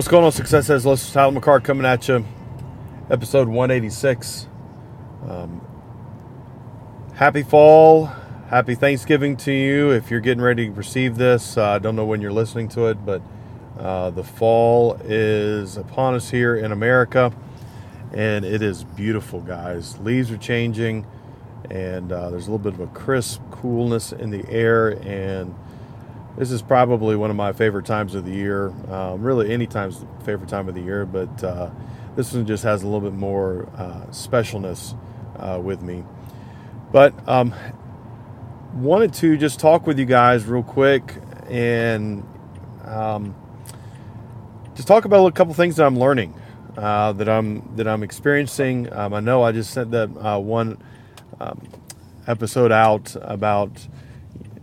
What's going on, Success? This is Tyler McCart coming at you, episode 186. Um, happy fall, happy Thanksgiving to you. If you're getting ready to receive this, uh, I don't know when you're listening to it, but uh, the fall is upon us here in America, and it is beautiful, guys. Leaves are changing, and uh, there's a little bit of a crisp coolness in the air, and this is probably one of my favorite times of the year. Um, really, any time's favorite time of the year, but uh, this one just has a little bit more uh, specialness uh, with me. But um, wanted to just talk with you guys real quick and um, just talk about a couple things that I'm learning, uh, that I'm that I'm experiencing. Um, I know I just sent that uh, one um, episode out about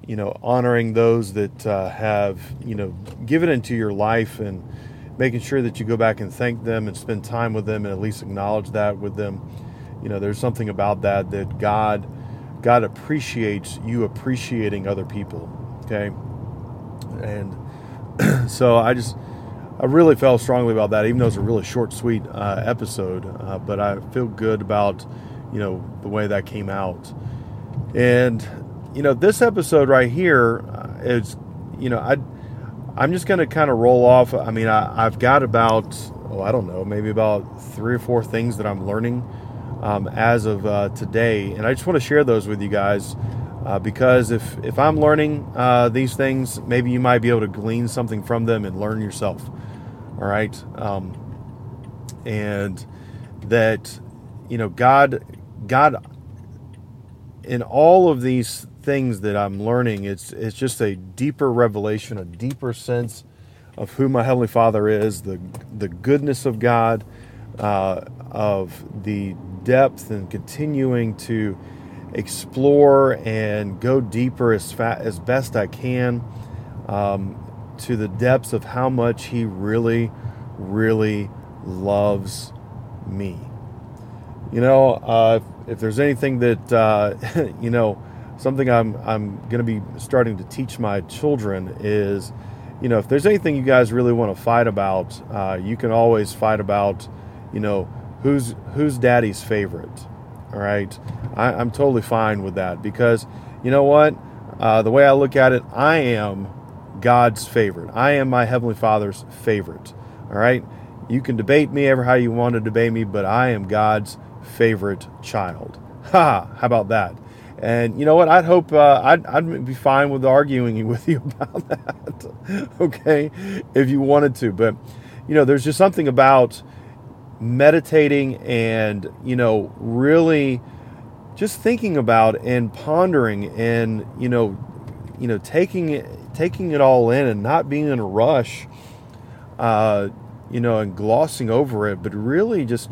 you know, honoring those that uh, have, you know, given into your life and making sure that you go back and thank them and spend time with them and at least acknowledge that with them. You know, there's something about that that God, God appreciates you appreciating other people. Okay. And so I just, I really felt strongly about that, even though it's a really short, sweet uh, episode. Uh, but I feel good about, you know, the way that came out. And you know, this episode right here uh, you know, I, I'm just going to kind of roll off. I mean, I, have got about, oh, I don't know, maybe about three or four things that I'm learning um, as of uh, today, and I just want to share those with you guys. Uh, because if, if I'm learning uh, these things, maybe you might be able to glean something from them and learn yourself. All right. Um, and that, you know, God, God, in all of these things that I'm learning. It's it's just a deeper revelation, a deeper sense of who my heavenly Father is, the the goodness of God, uh, of the depth, and continuing to explore and go deeper as fat as best I can um, to the depths of how much He really, really loves me. You know, uh, if there's anything that uh, you know something I'm I'm going to be starting to teach my children is, you know, if there's anything you guys really want to fight about, uh, you can always fight about, you know, who's who's daddy's favorite. All right, I, am totally fine with that because, you know what, uh, the way I look at it, I am God's favorite. I am my heavenly Father's favorite. All right, you can debate me ever how you want to debate me, but I am God's favorite child. Ha! How about that? And you know what? I'd hope uh, I'd, I'd be fine with arguing with you about that. okay, if you wanted to, but you know, there's just something about meditating and you know really just thinking about and pondering and you know you know taking it taking it all in and not being in a rush uh you know and glossing over it but really just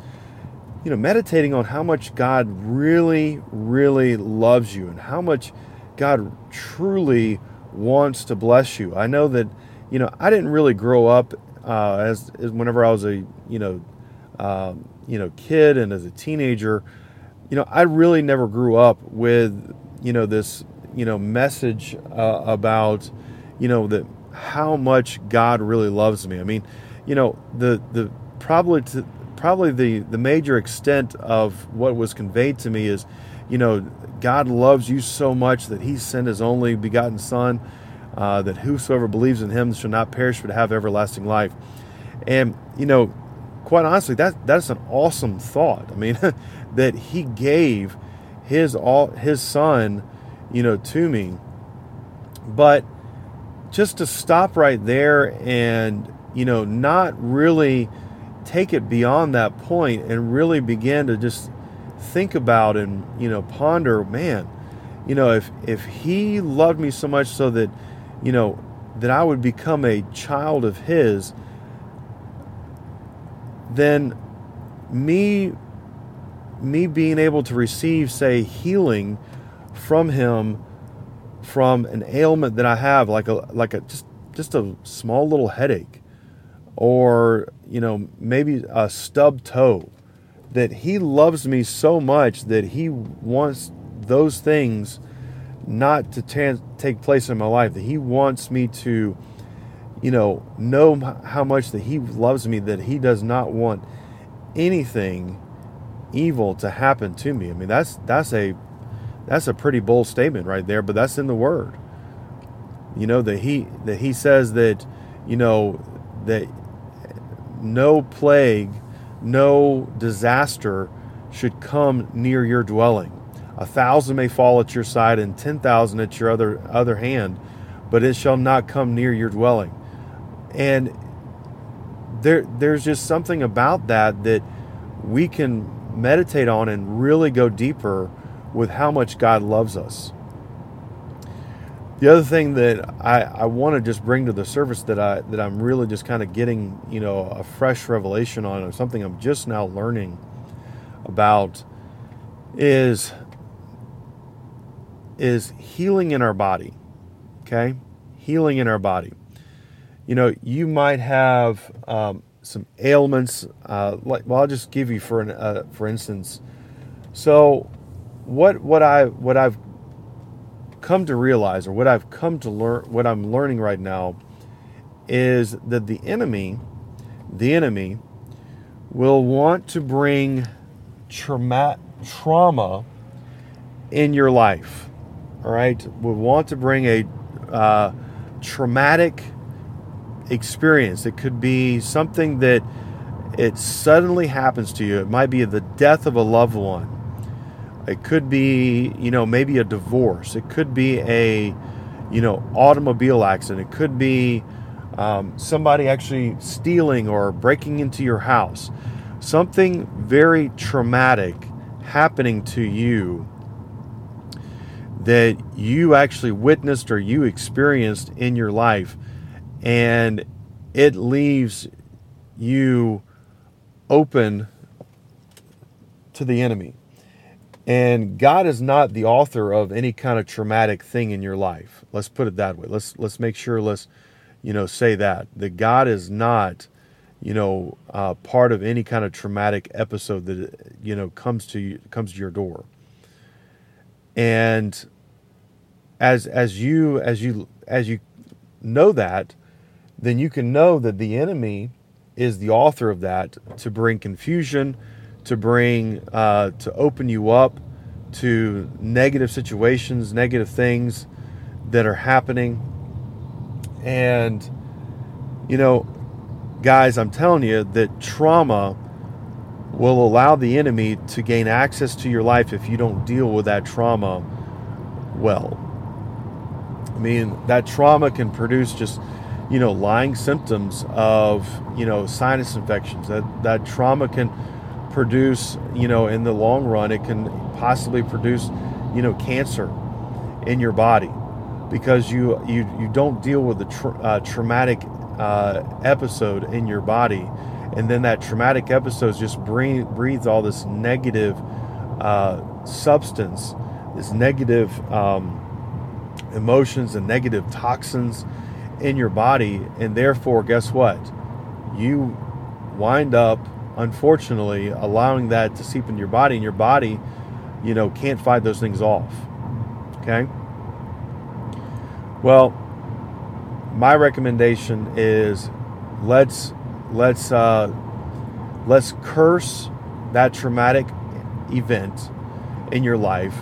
you know, meditating on how much God really, really loves you and how much God truly wants to bless you. I know that, you know, I didn't really grow up uh, as, as, whenever I was a, you know, um, you know, kid and as a teenager, you know, I really never grew up with, you know, this, you know, message uh, about, you know, that how much God really loves me. I mean, you know, the the probably to, probably the, the major extent of what was conveyed to me is, you know, God loves you so much that He sent His only begotten Son, uh, that whosoever believes in Him shall not perish but have everlasting life. And you know, quite honestly, that that's an awesome thought. I mean, that He gave His all His Son, you know, to me. But just to stop right there and you know not really take it beyond that point and really begin to just think about and you know ponder man you know if if he loved me so much so that you know, that I would become a child of His, then me me being able to receive, say, healing from Him from an ailment that I have, like a like a just just a small little headache, or you know maybe a stub toe, that He loves me so much that He wants those things not to t- take place in my life. That He wants me to, you know, know how much that He loves me. That He does not want anything evil to happen to me. I mean, that's that's a that's a pretty bold statement right there, but that's in the word. You know that he that he says that you know that no plague, no disaster should come near your dwelling. A thousand may fall at your side and ten thousand at your other other hand, but it shall not come near your dwelling. And there there's just something about that that we can meditate on and really go deeper with how much God loves us. The other thing that I, I want to just bring to the surface that I that I'm really just kind of getting, you know, a fresh revelation on, or something I'm just now learning about, is is healing in our body. Okay, healing in our body. You know, you might have um, some ailments. Uh, like, well, I'll just give you for an, uh, for instance. So, what what I what I've come to realize, or what I've come to learn, what I'm learning right now, is that the enemy, the enemy, will want to bring trauma trauma in your life. All right, will want to bring a uh, traumatic experience. It could be something that it suddenly happens to you. It might be the death of a loved one. It could be, you know, maybe a divorce. It could be a, you know, automobile accident. It could be um, somebody actually stealing or breaking into your house. Something very traumatic happening to you that you actually witnessed or you experienced in your life and it leaves you open to the enemy. And God is not the author of any kind of traumatic thing in your life. Let's put it that way. Let's let's make sure let's you know say that that God is not you know uh, part of any kind of traumatic episode that you know comes to you, comes to your door. And as as you as you as you know that, then you can know that the enemy is the author of that to bring confusion, to bring, uh, to open you up to negative situations, negative things that are happening. And, you know, guys, I'm telling you that trauma will allow the enemy to gain access to your life if you don't deal with that trauma well. I mean, that trauma can produce just you know, lying symptoms of, you know, sinus infections. That that trauma can produce, you know, in the long run, it can possibly produce, you know, cancer in your body because you you you don't deal with the tra- uh, traumatic uh, episode in your body, and then that traumatic episode just breathe, breathes all this negative uh, substance, this negative um, emotions and negative toxins in your body, and therefore, guess what? You wind up, unfortunately, allowing that to seep into your body, and your body, you know, can't fight those things off. Okay? Well, my recommendation is let's let's uh, let's curse that traumatic event in your life.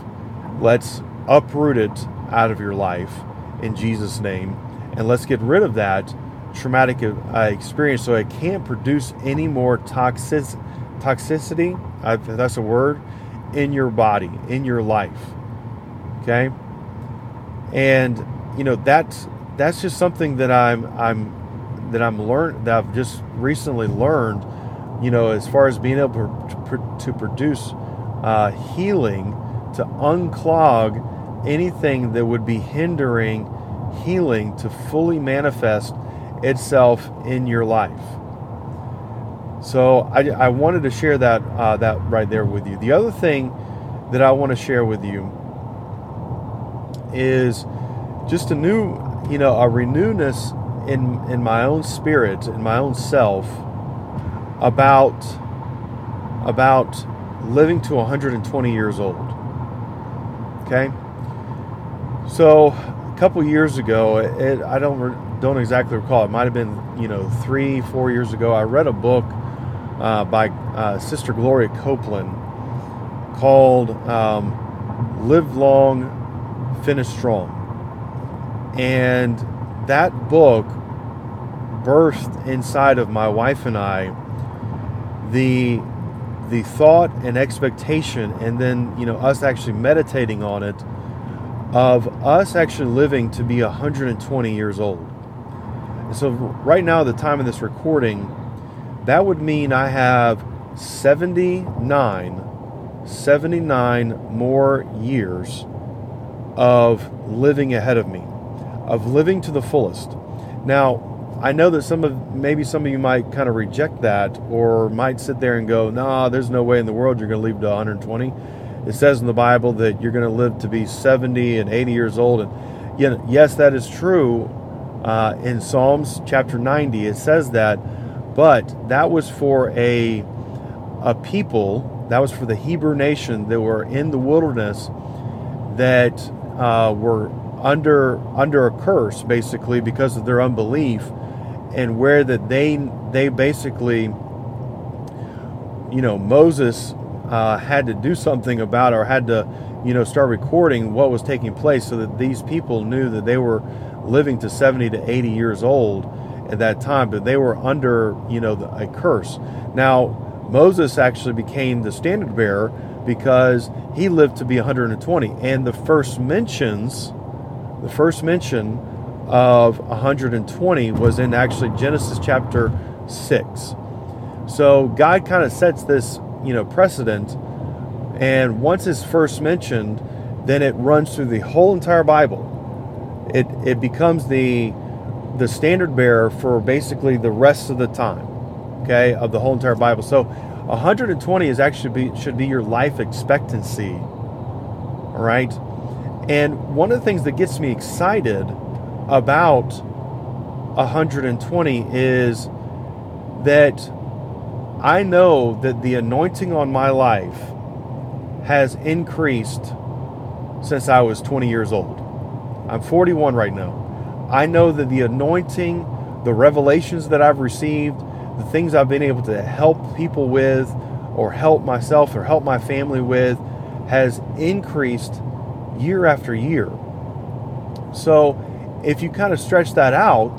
Let's uproot it out of your life in Jesus' name and let's get rid of that traumatic uh, experience so it can't produce any more toxic, toxicity, uh, that's a word, in your body, in your life. Okay? And you know that's that's just something that I'm I'm that I'm learned that I've just recently learned, you know, as far as being able to, to produce uh, healing to unclog anything that would be hindering healing to fully manifest itself in your life. So I, I wanted to share that uh, that right there with you. The other thing that I want to share with you is just a new, you know, a renewness in in my own spirit, in my own self, about about living to 120 years old. Okay, so a couple years ago, it, I don't don't exactly recall. It might have been you know three, four years ago. I read a book uh, by uh, Sister Gloria Copeland called um, "Live Long, Finish Strong," and that book birthed inside of my wife and I the the thought and expectation and then you know us actually meditating on it of us actually living to be 120 years old so right now the time of this recording that would mean i have 79 79 more years of living ahead of me of living to the fullest. Now, I know that some of maybe some of you might kind of reject that or might sit there and go, "Nah, there's no way in the world you're going to live to 120." It says in the Bible that you're going to live to be 70 and 80 years old, and yes, that is true. Uh, in Psalms chapter 90, it says that, but that was for a a people that was for the Hebrew nation that were in the wilderness that uh, were under under a curse basically because of their unbelief and where that they they basically you know Moses uh, had to do something about or had to you know start recording what was taking place so that these people knew that they were living to 70 to 80 years old at that time but they were under you know a curse now Moses actually became the standard bearer because he lived to be 120 and the first mentions the first mention of 120 was in actually Genesis chapter 6. So God kind of sets this, you know, precedent and once it's first mentioned, then it runs through the whole entire Bible. It it becomes the the standard bearer for basically the rest of the time, okay, of the whole entire Bible. So 120 is actually be, should be your life expectancy. All right? And one of the things that gets me excited about 120 is that I know that the anointing on my life has increased since I was 20 years old. I'm 41 right now. I know that the anointing, the revelations that I've received, the things I've been able to help people with, or help myself, or help my family with, has increased year after year. So if you kind of stretch that out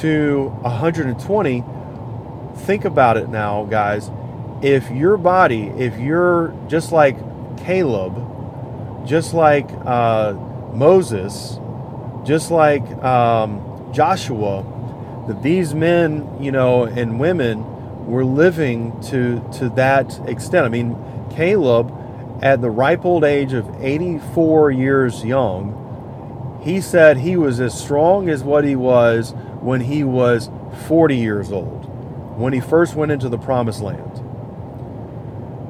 to 120, think about it now, guys. If your body, if you're just like Caleb, just like uh, Moses, just like um, Joshua, that these men, you know, and women were living to to that extent. I mean, Caleb at the ripe old age of 84 years young, he said he was as strong as what he was when he was 40 years old, when he first went into the promised land.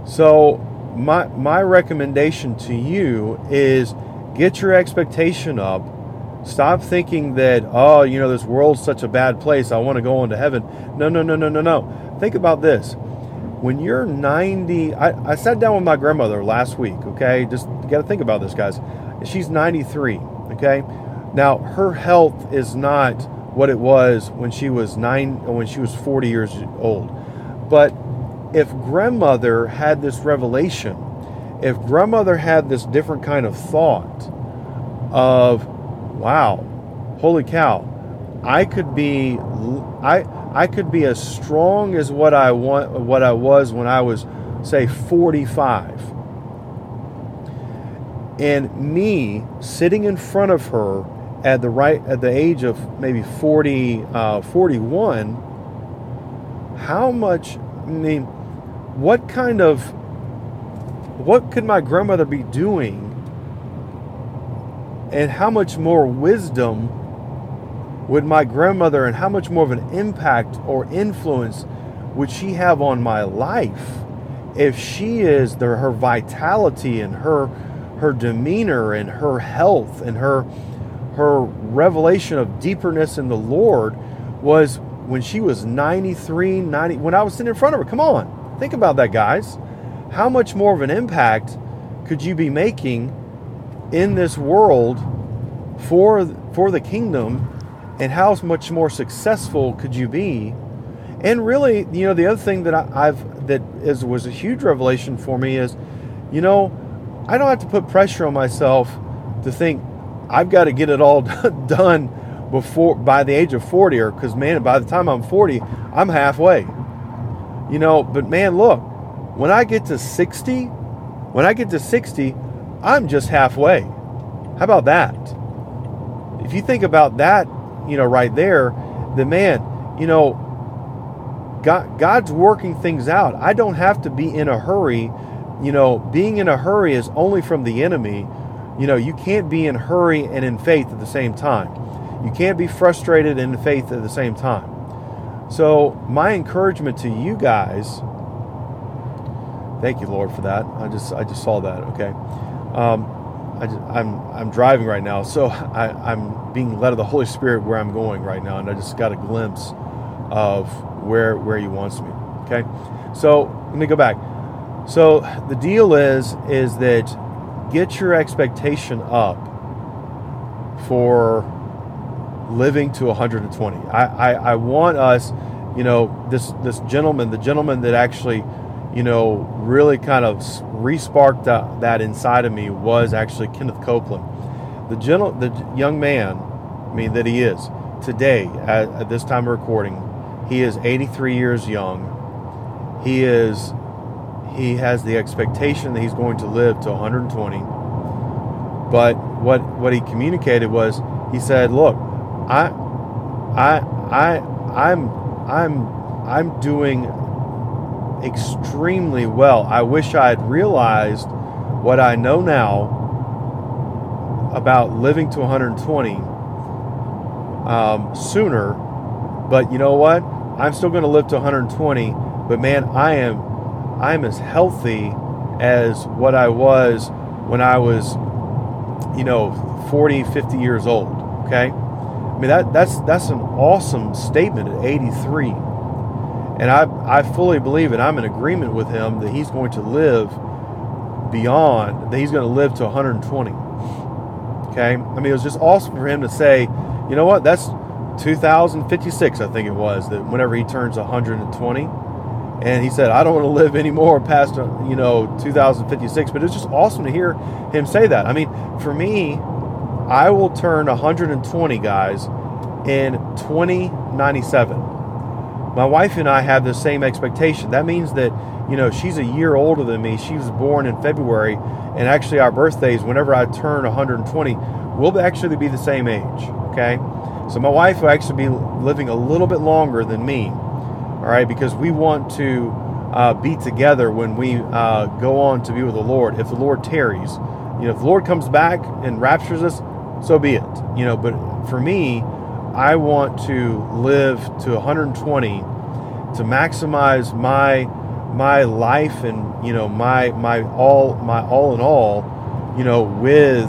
So, my, my recommendation to you is get your expectation up. Stop thinking that, oh, you know, this world's such a bad place. I want to go into heaven. No, no, no, no, no, no. Think about this when you're 90 I, I sat down with my grandmother last week okay just got to think about this guys she's 93 okay now her health is not what it was when she was nine when she was 40 years old but if grandmother had this revelation if grandmother had this different kind of thought of wow holy cow i could be i I could be as strong as what I want, what I was when I was, say, 45. And me sitting in front of her at the right at the age of maybe 40, uh, 41. How much? I mean, what kind of what could my grandmother be doing? And how much more wisdom would my grandmother and how much more of an impact or influence would she have on my life if she is her vitality and her her demeanor and her health and her her revelation of deeperness in the Lord was when she was 93 90 when I was sitting in front of her. Come on. Think about that guys how much more of an impact could you be making in this world for for the kingdom? And how much more successful could you be? And really you know the other thing that I, have that is was a huge revelation for me is you know i don't have to put pressure on myself to think i've got to get it all done before by the age of 40 or because man by the time i'm 40 i'm halfway. You know but man look when i get to 60 when i get to 60 i'm just halfway how about that if you think about that you know, right there, the man, you know, God, God's working things out. I don't have to be in a hurry. You know, being in a hurry is only from the enemy. You know, you can't be in hurry and in faith at the same time. You can't be frustrated and in faith at the same time. So, my encouragement to you guys, thank you, Lord, for that. I just I just saw that. Okay. Um, I am I'm, I'm driving right now, so I, am being led of the Holy Spirit where I'm going right now, and I just got a glimpse of where where He wants me. Okay, so let me go back. So the deal is is that get your expectation up for living to 120. I, I, I want us, you know, this this gentleman, the gentleman that actually you know, really kind of resparked that, that inside of me was actually Kenneth Copeland. The gentle, the young man, I mean, that he is today at, at this time of recording, he is 83 years young. He is, he has the expectation that he's going to live to 120. But what what he communicated was, he said, "Look, I, I, I, I'm, I'm, I'm doing extremely well. I wish I had realized what I know now about living to 120 um, sooner. But you know what? I'm still going to live to 120. But man, I am I'm as healthy as what I was when I was, you know, 40, 50 years old. Okay. I mean that that's that's an awesome statement at 83 and I, I fully believe and I'm in agreement with him that he's going to live beyond, that he's going to live to 120. Okay? I mean, it was just awesome for him to say, you know what, that's 2056, I think it was, that whenever he turns 120. And he said, I don't want to live anymore past, uh, you know, 2056. But it's just awesome to hear him say that. I mean, for me, I will turn 120 guys in 2097 my wife and I have the same expectation. That means that, you know, she's a year older than me. She was born in February, and actually, our birthdays, whenever I turn 120, will actually be the same age. Okay? So, my wife will actually be living a little bit longer than me. All right? Because we want to uh, be together when we uh, go on to be with the Lord. If the Lord tarries, you know, if the Lord comes back and raptures us, so be it. You know, but for me, I want to live to 120 to maximize my my life and you know my my all my all in all you know with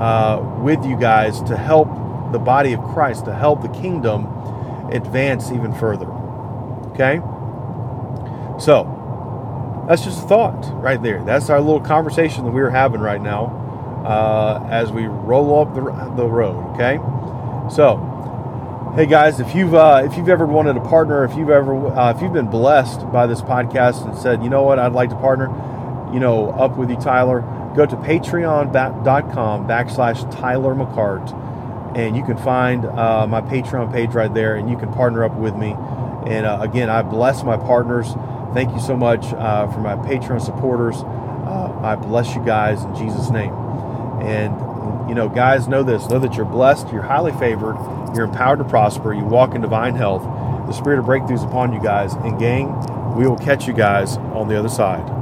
uh, with you guys to help the body of Christ to help the kingdom advance even further. Okay? So that's just a thought right there. That's our little conversation that we're having right now uh, as we roll up the, the road okay? So Hey guys, if you've uh, if you've ever wanted a partner, if you've ever uh, if you've been blessed by this podcast and said, you know what, I'd like to partner, you know, up with you, Tyler, go to patreon.com backslash Tyler McCart, and you can find uh, my Patreon page right there, and you can partner up with me. And uh, again, I bless my partners. Thank you so much uh, for my Patreon supporters. Uh, I bless you guys in Jesus' name. And you know, guys, know this: know that you're blessed, you're highly favored you're empowered to prosper. You walk in divine health. The spirit of breakthroughs upon you guys. And, gang, we will catch you guys on the other side.